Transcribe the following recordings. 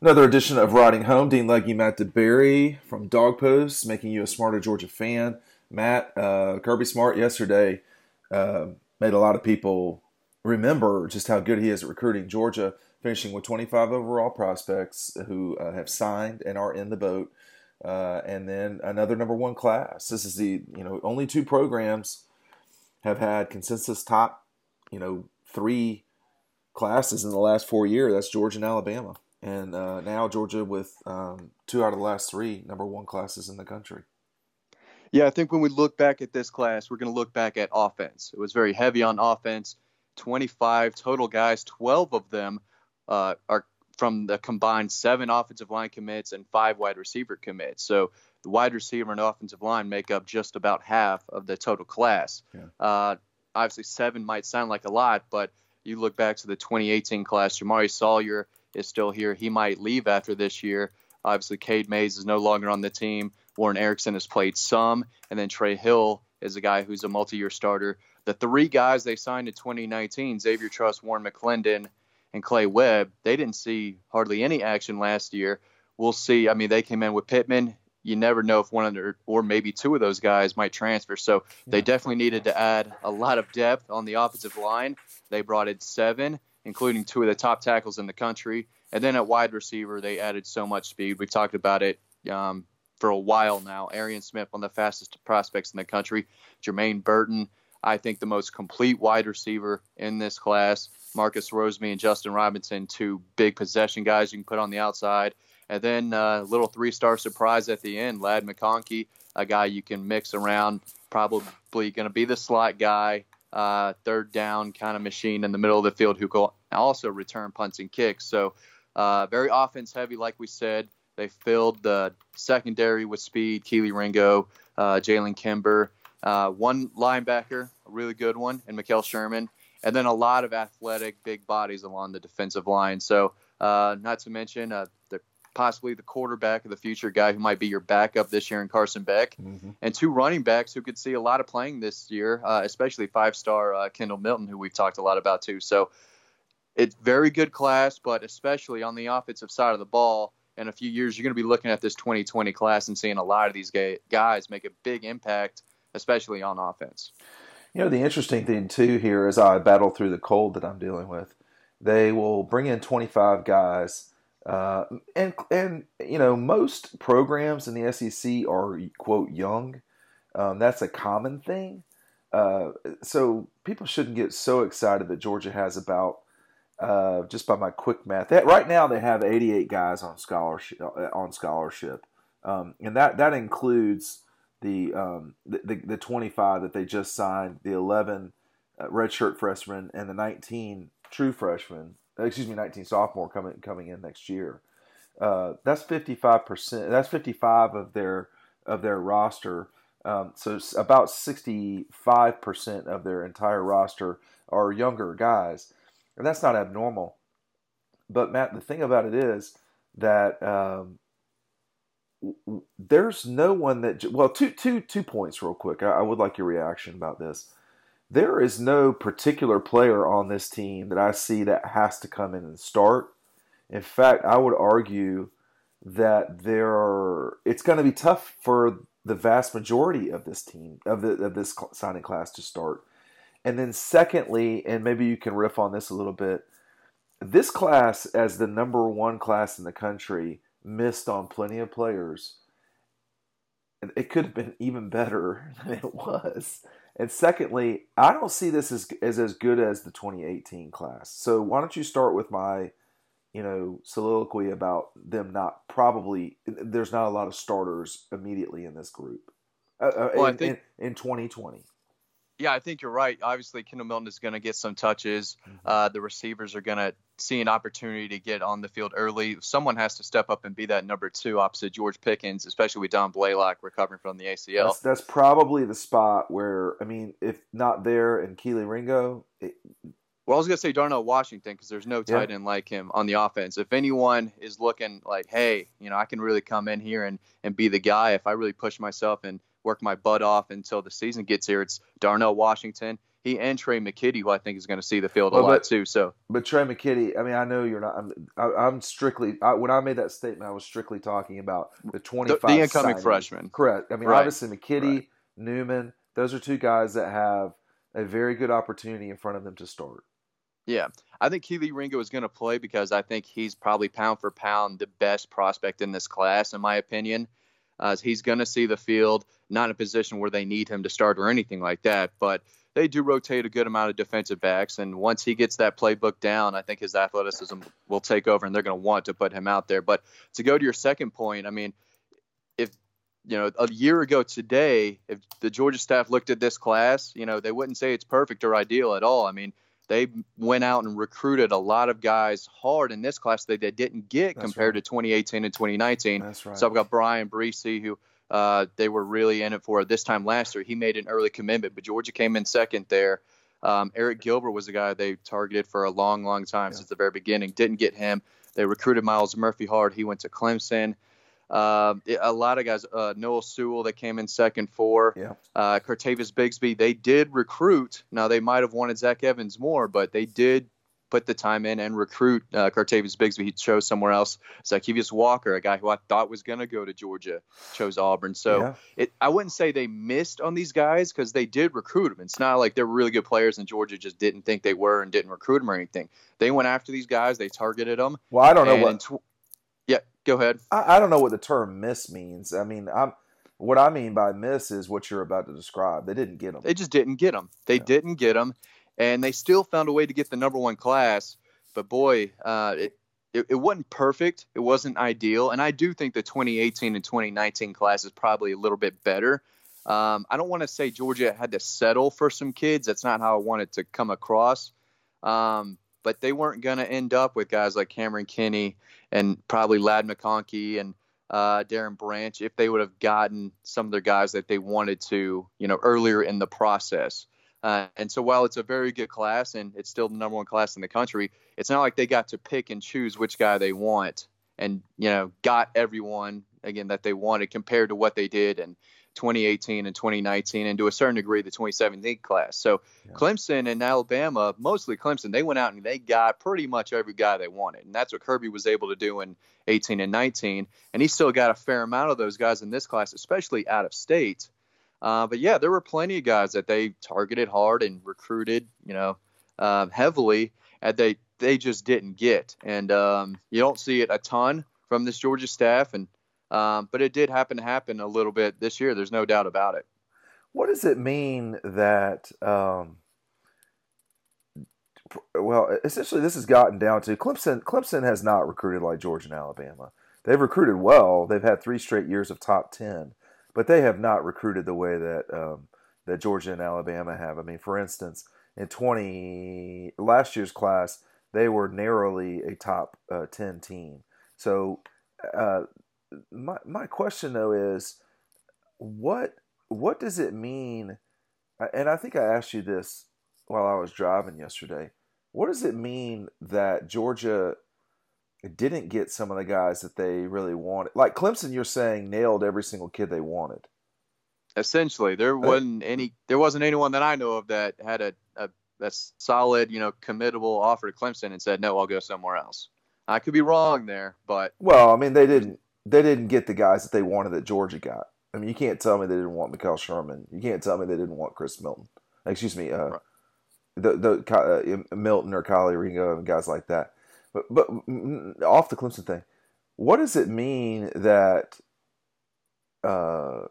Another edition of Riding Home. Dean Legge, Matt DeBerry from DawgPost, making you a smarter Georgia fan. Matt, uh, Kirby Smart yesterday uh, made a lot of people remember just how good he is at recruiting Georgia, finishing with 25 overall prospects who uh, have signed and are in the boat. Uh, and then another number one class. This is the, you know, only two programs have had consensus top, you know, three classes in the last four years. That's Georgia and Alabama and uh, now Georgia with um, two out of the last three number one classes in the country. Yeah, I think when we look back at this class, we're going to look back at offense. It was very heavy on offense. 25 total guys, 12 of them uh, are from the combined seven offensive line commits and five wide receiver commits. So the wide receiver and offensive line make up just about half of the total class. Yeah. Uh, obviously, seven might sound like a lot, but you look back to the 2018 class, Jamaree Salyer is still here. He might leave after this year. Obviously, Cade Mays is no longer on the team. Warren Ericson has played some, and then Trey Hill is a guy who's a multi-year starter. The three guys they signed in 2019, Xavier Truss, Warren McClendon, and Clay Webb, they didn't see hardly any action last year. We'll see. I mean, they came in with Pittman. You never know if one of their, or maybe two of those guys might transfer. So they definitely needed to add a lot of depth on the offensive line. They brought in seven including two of the top tackles in the country. And then at wide receiver, they added so much speed. We've talked about it um, for a while now. Arian Smith, one of the fastest prospects in the country. Jermaine Burton, I think the most complete wide receiver in this class. Marcus Rosemy and Justin Robinson, two big possession guys you can put on the outside. And then a uh, little three star surprise at the end, Ladd McConkey, a guy you can mix around, probably going to be the slot guy, uh, third down kind of machine in the middle of the field who can also return punts and kicks. So uh, very offense heavy, like we said. They filled the secondary with speed, Kelee Ringo, uh, Jalen Kimber, uh, one linebacker, a really good one, and Mekhail Sherman, and then a lot of athletic, big bodies along the defensive line. So uh, not to mention uh, the possibly the quarterback of the future, guy who might be your backup this year in Carson Beck, mm-hmm. and two running backs who could see a lot of playing this year, uh, especially five-star uh, Kendall Milton, who we've talked a lot about too. So it's very good class, but especially on the offensive side of the ball. In a few years, you're going to be looking at this 2020 class and seeing a lot of these guys make a big impact, especially on offense. You know, the interesting thing too here as I battle through the cold that I'm dealing with, they will bring in 25 guys uh, and and you know most programs in the SEC are quote young. Um, that's a common thing. Uh, so people shouldn't get so excited that Georgia has about uh, just by my quick math. That, right now they have 88 guys on scholarship uh, on scholarship, um, and that that includes the, um, the, the, the 25 that they just signed, the 11 uh, redshirt freshmen, and the 19 true freshmen excuse me, 19 sophomore coming coming in next year. Uh, that's 55 percent. That's 55 of their of their roster. Um, so about 65 percent of their entire roster are younger guys, and that's not abnormal. But Matt, the thing about it is that um, there's no one that well two two two points real quick. I, I would like your reaction about this there is no particular player on this team that I see that has to come in and start. In fact, I would argue that there are it's going to be tough for the vast majority of this team of the of this signing class to start. And then secondly, and maybe you can riff on this a little bit, this class as the number 1 class in the country missed on plenty of players. It could have been even better than it was. And secondly, I don't see this as, as as good as the 2018 class. So why don't you start with my, you know, soliloquy about them not probably there's not a lot of starters immediately in this group. Uh, uh well, in, think in, in 2020. Yeah, I think you're right. Obviously, Kendall Milton is going to get some touches. Mm-hmm. Uh, the receivers are going to see an opportunity to get on the field early. Someone has to step up and be that number two opposite George Pickens, especially with Dom Blaylock recovering from the ACL. That's, that's probably the spot where, I mean, if not there and Kelee Ringo. It, well, I was going to say Darnell Washington because there's no tight yeah. end like him on the offense. If anyone is looking like, hey, you know, I can really come in here and, and be the guy if I really push myself and work my butt off until the season gets here. It's Darnell Washington. he and Tre' McKitty, who I think is going to see the field well, a lot but, too. So, but Tre' McKitty, I mean, I know you're not. I'm, I, am strictly I, when I made that statement, I was strictly talking about the 25 the, the incoming signing. freshman. Correct. I mean, right. obviously McKitty, right. Newman, those are two guys that have a very good opportunity in front of them to start. Yeah, I think Kelee Ringo is going to play because I think he's probably pound for pound the best prospect in this class, in my opinion. Uh, he's going to see the field, not in a position where they need him to start or anything like that, but they do rotate a good amount of defensive backs. And once he gets that playbook down, I think his athleticism will take over and they're going to want to put him out there. But to go to your second point, I mean, if, you know, a year ago today, if the Georgia staff looked at this class, you know, they wouldn't say it's perfect or ideal at all. I mean, they went out and recruited a lot of guys hard in this class that they didn't get That's compared right. to 2018 and 2019. That's right. So I've got Bryan Bresee, who uh, they were really in it for this time last year. He made an early commitment, but Georgia came in second there. Um, Arik Gilbert was a guy they targeted for a long, long time yeah. since the very beginning. Didn't get him. They recruited Myles Murphy hard. He went to Clemson. Uh, a lot of guys, uh, Noah Sewell that came in second for, yeah. uh, Cartevious Bigsby, they did recruit. Now they might have wanted Zach Evans more, but they did put the time in and recruit uh, Cartevious Bigsby. He chose somewhere else. Zykeivous Walker, a guy who I thought was going to go to Georgia, chose Auburn. So yeah. it, I wouldn't say they missed on these guys because they did recruit them. It's not like they're really good players and Georgia just didn't think they were and didn't recruit them or anything. They went after these guys. They targeted them. Well, I don't know what. Tw- go ahead. I, I don't know what the term miss means. I mean, I'm what I mean by miss is what you're about to describe. They didn't get them. They just didn't get them. They yeah. didn't get them, and they still found a way to get the number one class. But boy, uh, it, it, it wasn't perfect. It wasn't ideal, and I do think the 2018 and 2019 class is probably a little bit better. Um, I don't want to say Georgia had to settle for some kids. That's not how I want it to come across. Um, but they weren't going to end up with guys like Cameron Kinney and probably Ladd McConkey and uh, Darren Branch if they would have gotten some of their guys that they wanted to, you know, earlier in the process. Uh, and so while it's a very good class and it's still the number one class in the country, it's not like they got to pick and choose which guy they want and, you know, got everyone again that they wanted compared to what they did and 2018 and 2019, and to a certain degree the 2017 class. So yeah. Clemson and Alabama, mostly Clemson, they went out and they got pretty much every guy they wanted, and that's what Kirby was able to do in 18 and 19. And he still got a fair amount of those guys in this class, especially out of state. Uh, but yeah, there were plenty of guys that they targeted hard and recruited, you know, uh, heavily, and they they just didn't get. And um, you don't see it a ton from this Georgia staff, and um, but it did happen to happen a little bit this year. There's no doubt about it. What does it mean that? Um, well, essentially, this has gotten down to Clemson. Clemson has not recruited like Georgia and Alabama. They've recruited well. They've had three straight years of top ten, but they have not recruited the way that um, that Georgia and Alabama have. I mean, for instance, in twenty last year's class, they were narrowly a top uh, ten team. So uh, my my question though is what what does it mean? And I think I asked you this while I was driving yesterday. What does it mean that Georgia didn't get some of the guys that they really wanted? Like Clemson, you're saying nailed every single kid they wanted. Essentially, there wasn't any. There wasn't anyone that I know of that had a, a, a solid, you know, committable offer to Clemson and said, "No, I'll go somewhere else." I could be wrong there, but well, I mean, they didn't they didn't get the guys that they wanted that Georgia got. I mean, you can't tell me they didn't want Mekhail Sherman. You can't tell me they didn't want Chris Milton. Excuse me, uh, right. the the uh, Milton or Kelee Ringo and guys like that. But but off the Clemson thing, what does it mean that? Uh,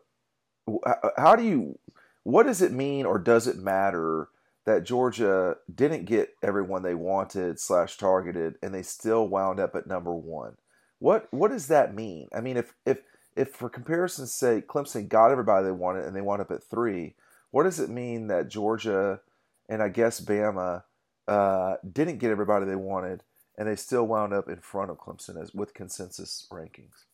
how do you? What does it mean, or does it matter that Georgia didn't get everyone they wanted slash targeted, and they still wound up at number one? What what does that mean? I mean, if if if for comparison's sake, Clemson got everybody they wanted and they wound up at three, what does it mean that Georgia and I guess Bama uh, didn't get everybody they wanted and they still wound up in front of Clemson as with consensus rankings?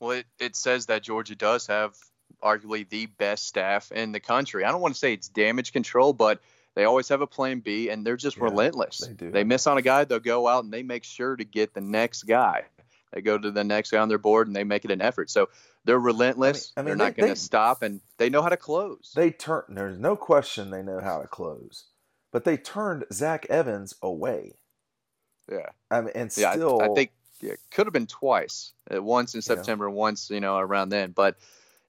Well, it, it says that Georgia does have arguably the best staff in the country. I don't want to say it's damage control, but they always have a plan B and they're just yeah, relentless. They do. They miss on a guy, they'll go out and they make sure to get the next guy. They go to the next guy on their board and they make it an effort. So they're relentless. I mean, I mean they're not going to stop, and they know how to close. They turn. There's no question they know how to close. but they turned Zach Evans away. Yeah. I mean, and Yeah, still, I, think it could have been twice. Uh, once in September, once you know around then. But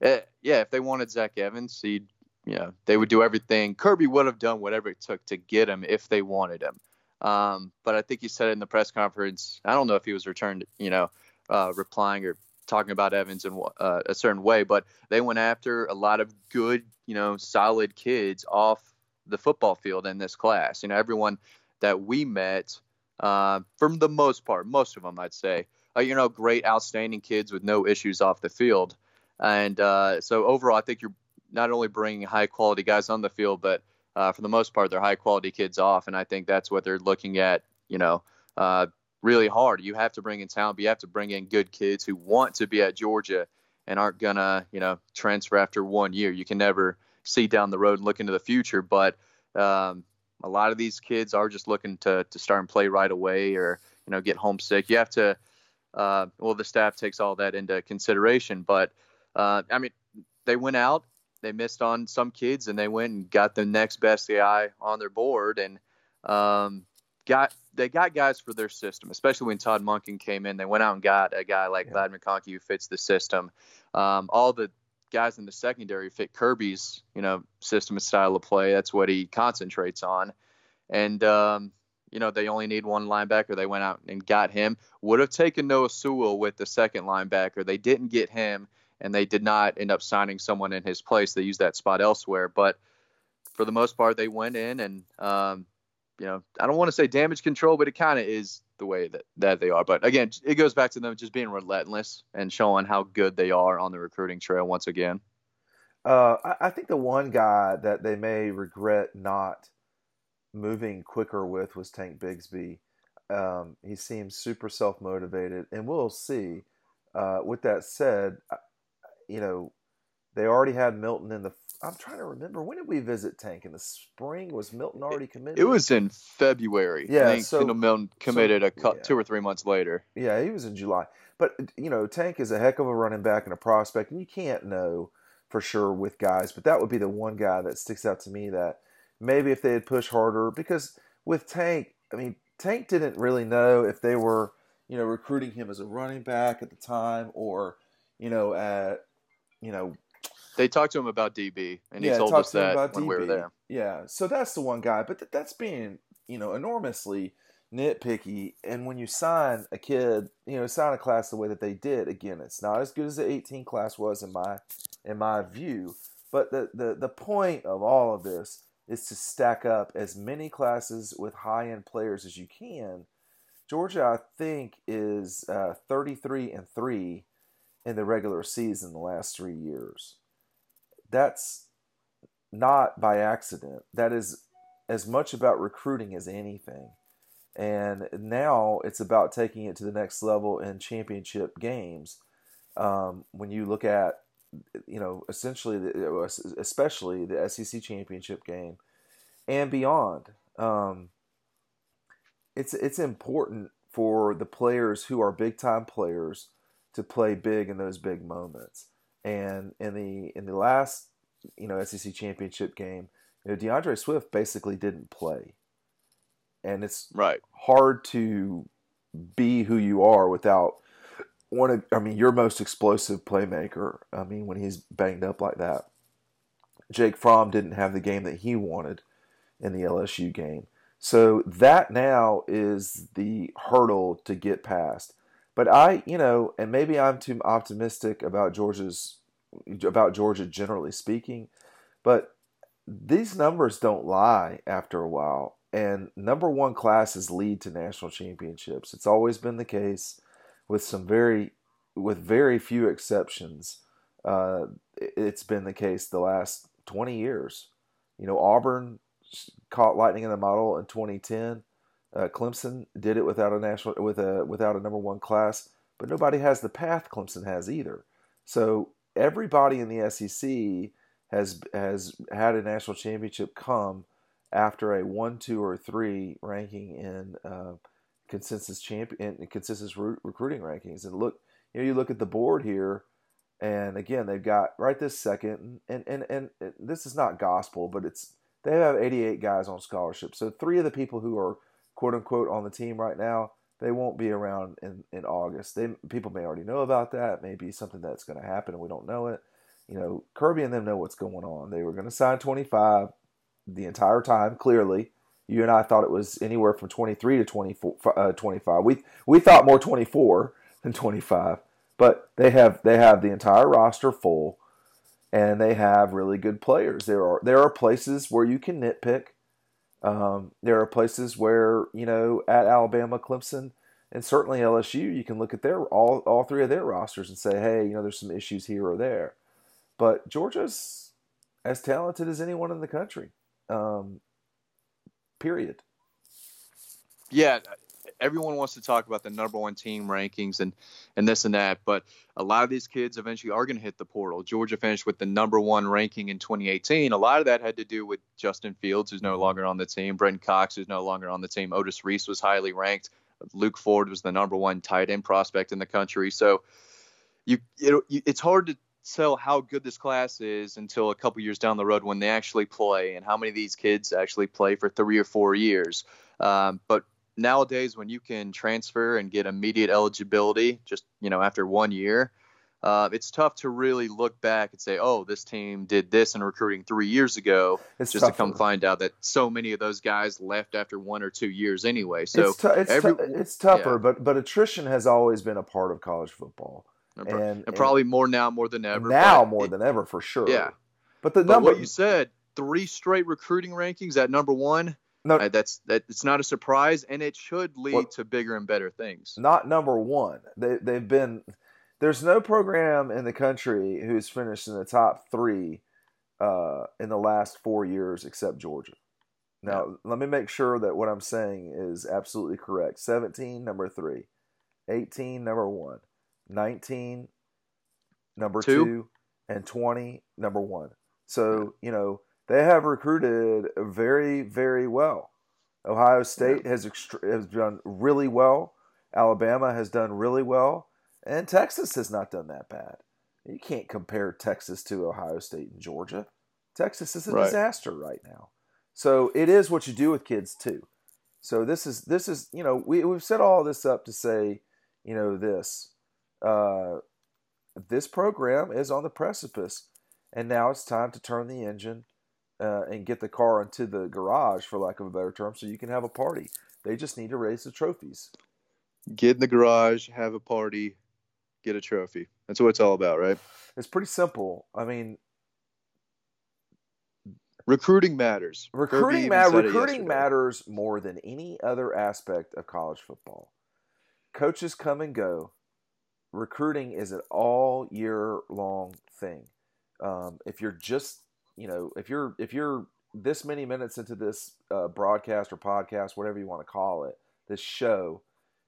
uh, yeah, if they wanted Zach Evans, he'd you know they would do everything. Kirby would have done whatever it took to get him if they wanted him. Um, but I think he said it in the press conference. I don't know if he was returned, you know, uh, replying or talking about Evans in uh, a certain way, but they went after a lot of good, you know, solid kids off the football field in this class. You know, everyone that we met, uh, for the most part, most of them, I'd say, uh, you know, great, outstanding kids with no issues off the field. And uh, so overall, I think you're not only bringing high quality guys on the field, but uh, for the most part, they're high quality kids off. And I think that's what they're looking at, you know, uh, really hard. You have to bring in talent, but you have to bring in good kids who want to be at Georgia and aren't gonna, you know, transfer after one year. You can never see down the road and look into the future, but um, a lot of these kids are just looking to to start and play right away, or you know, get homesick. You have to. Uh, well, the staff takes all that into consideration, but uh, I mean, they went out, they missed on some kids, and they went and got the next best guy on their board, and um, got they got guys for their system, especially when Todd Monken came in. They went out and got a guy like Yeah. Ladd McConkey who fits the system. Um, all the guys in the secondary fit Kirby's, you know, system and style of play. That's what he concentrates on. And um, you know, they only need one linebacker. They went out and got him. Would have taken Noah Sewell with the second linebacker. They didn't get him, and they did not end up signing someone in his place. They used that spot elsewhere. But for the most part, they went in and um, you know, I don't want to say damage control, but it kind of is the way that, that they are. But again, it goes back to them just being relentless and showing how good they are on the recruiting trail once again. Uh, I, I think the one guy that they may regret not moving quicker with was Tank Bigsby. Um, he seems super self motivated, and we'll see. Uh, with that said, you know, they already had Milton in the. I'm trying to remember when did we visit Tank in the spring? Was Milton already committed? It was in February. Yeah, I think so- Milton committed a cou- yeah. two or three months later. Yeah, he was in July. But you know, Tank is a heck of a running back and a prospect, and you can't know for sure with guys. But that would be the one guy that sticks out to me that maybe if they had pushed harder, because with Tank, I mean, Tank didn't really know if they were, you know, recruiting him as a running back at the time or, you know, at, you know, They talked to him about DB, and he yeah, told us to that about when we were there. Yeah, so that's the one guy, but th- that's being you know enormously nitpicky. And when you sign a kid, you know, sign a class the way that they did, again, it's not as good as the 18 class was in my in my view. But the the the point of all of this is to stack up as many classes with high end players as you can. Georgia, I think, is uh, 33 and three in the regular season the last three years. That's not by accident. That is as much about recruiting as anything. And now it's about taking it to the next level in championship games. Um, when you look at, you know, essentially, the, especially the SEC championship game and beyond, um, it's it's important for the players who are big time players to play big in those big moments. And in the in the last you know SEC championship game, you know DeAndre Swift basically didn't play, and it's Right. hard to be who you are without one of I mean your most explosive playmaker. I mean when he's banged up like that. Jake Fromm didn't have the game that he wanted in the LSU game. So that now is the hurdle to get past. But I, you know, and maybe I'm too optimistic about Georgia's about Georgia generally speaking, but these numbers don't lie after a while. And number one classes lead to national championships. It's always been the case, with some very, with very few exceptions. Uh, it's been the case the last twenty years. You know, Auburn caught lightning in the model in 2010. Uh, Clemson did it without a national, with a without a number one class, but nobody has the path Clemson has either. So everybody in the SEC has has had a national championship come after a one, two, or three ranking in uh, consensus champion in consensus re- recruiting rankings. And look, you know, you look at the board here, and again, they've got right this second, and and and, and this is not gospel, but it's they have 88 guys on scholarship. So three of the people who are quote unquote on the team right now, they won't be around in, in August. They people may already know about that. Maybe something that's going to happen and we don't know it. You know, Kirby and them know what's going on. They were going to sign 25 the entire time. Clearly, you and I thought it was anywhere from 23 to 24, uh, 25. We we thought more 24 than 25, but they have they have the entire roster full, and they have really good players. There are there are places where you can nitpick. Um, there are places where you know at Alabama, Clemson, and certainly LSU, you can look at their all all three of their rosters and say, hey, you know, there's some issues here or there. But Georgia's as talented as anyone in the country. Um, period. Yeah, everyone wants to talk about the number one team rankings and and this and that, but a lot of these kids eventually are going to hit the portal. Georgia finished with the number one ranking in 2018. A lot of that had to do with Justin Fields, who's no longer on the team, Brenton Cox, who's no longer on the team, Otis Reese was highly ranked, Luke Ford was the number one tight end prospect in the country. So you, it, it's hard to tell how good this class is until a couple years down the road when they actually play and how many of these kids actually play for three or four years. Um, but nowadays, when you can transfer and get immediate eligibility just you know after one year, uh, it's tough to really look back and say, "Oh, this team did this in recruiting three years ago," it's just tougher. to come find out that so many of those guys left after one or two years anyway. So it's, t- it's, every, t- it's tougher, yeah. but but attrition has always been a part of college football. and, and- and probably more now more than ever. now more it- than ever for sure. Yeah. But the But number what you said, three straight recruiting rankings at number one. No, that's that. It's not a surprise, and it should lead What- to bigger and better things. not number one. They they've been there's no program in the country who's finished in the top three uh, in the last four years except Georgia. Now let me make sure that what I'm saying is absolutely correct. 17, number three. 18, number one. 19, number Two. two, and 20, number one. So, you know, they have recruited very, very well. Ohio State has, extre- has done really well. Alabama has done really well. And Texas has not done that bad. You can't compare Texas to Ohio State and Georgia. Texas is a Right. disaster right now. So it is what you do with kids too. So this is this is you know we we've set all this up to say you know this uh, this program is on the precipice, and now it's time to turn the engine uh, and get the car into the garage, for lack of a better term, so you can have a party. They just need to raise the trophies. Get in the garage, have a party, get a trophy. That's what it's all about, right? It's pretty simple. I mean, Recruiting matters. Recruiting ma- recruiting matters more than any other aspect of college football. Coaches come and go. Recruiting is an all year long thing. Um, if you're just you know if you're if you're this many minutes into this uh, broadcast or podcast, whatever you want to call it, this show,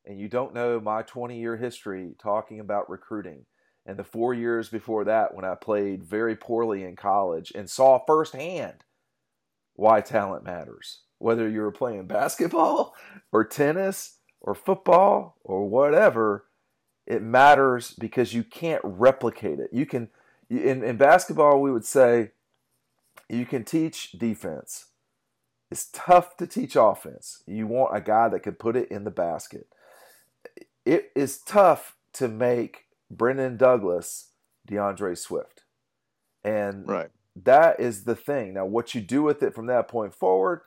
and you don't know my 20 year history talking about recruiting, and the four years before that when I played very poorly in college and saw firsthand why talent matters. Whether you were playing basketball or tennis or football or whatever, it matters because you can't replicate it. You can, in, in basketball, we would say you can teach defense. It's tough to teach offense. You want a guy that can put it in the basket. It is tough to make Brendan Douglas DeAndre Swift. And Right. that is the thing. Now, what you do with it from that point forward,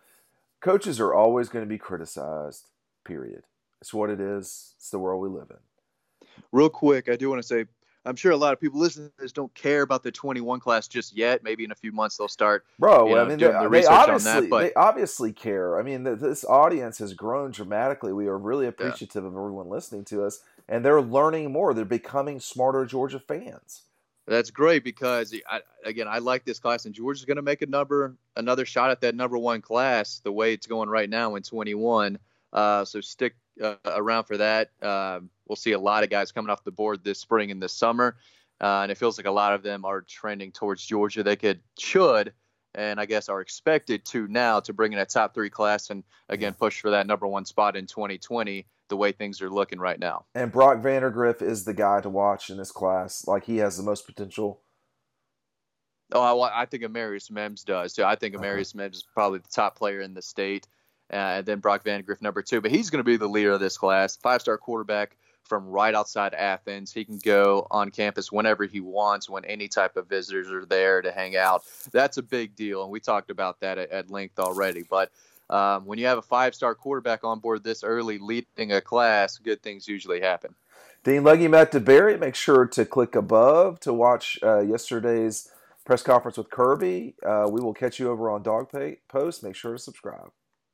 coaches are always going to be criticized, period. It's what it is, it's the world we live in. Real quick, I do want to say I'm sure a lot of people listening to this don't care about the 21 class just yet. Maybe in a few months they'll start. Bro, You know, I mean, doing they, the research on that, obviously but- they obviously care. I mean, th- this audience has grown dramatically. We are really appreciative of everyone listening to us, and they're learning more. They're becoming smarter Georgia fans. That's great because I, again, I like this class, and Georgia's going to make a number, another shot at that number one class. The way it's going right now in 21, uh, so stick uh, around for that. Um we'll see a lot of guys coming off the board this spring and this summer, uh, and it feels like a lot of them are trending towards Georgia. They could, should, and I guess are expected to now to bring in a top three class and again push for that number one spot in 2020. The way things are looking right now. And Brock Vandagriff is the guy to watch in this class. Like he has the most potential. Oh, I, I think Amarius Mims does too. I think. Amarius uh-huh. Mims is probably the top player in the state, uh, and then Brock Vandagriff number two. But he's going to be the leader of this class, five-star quarterback from right outside Athens. He can go on campus whenever he wants, when any type of visitors are there to hang out. That's a big deal, and we talked about that at, at length already. But um, when you have a five-star quarterback on board this early, leading a class, good things usually happen. Dean Legge, Matt DeBerry, make sure to click above to watch uh, yesterday's press conference with Kirby. Uh, we will catch you over on Dog Post. Make sure to subscribe.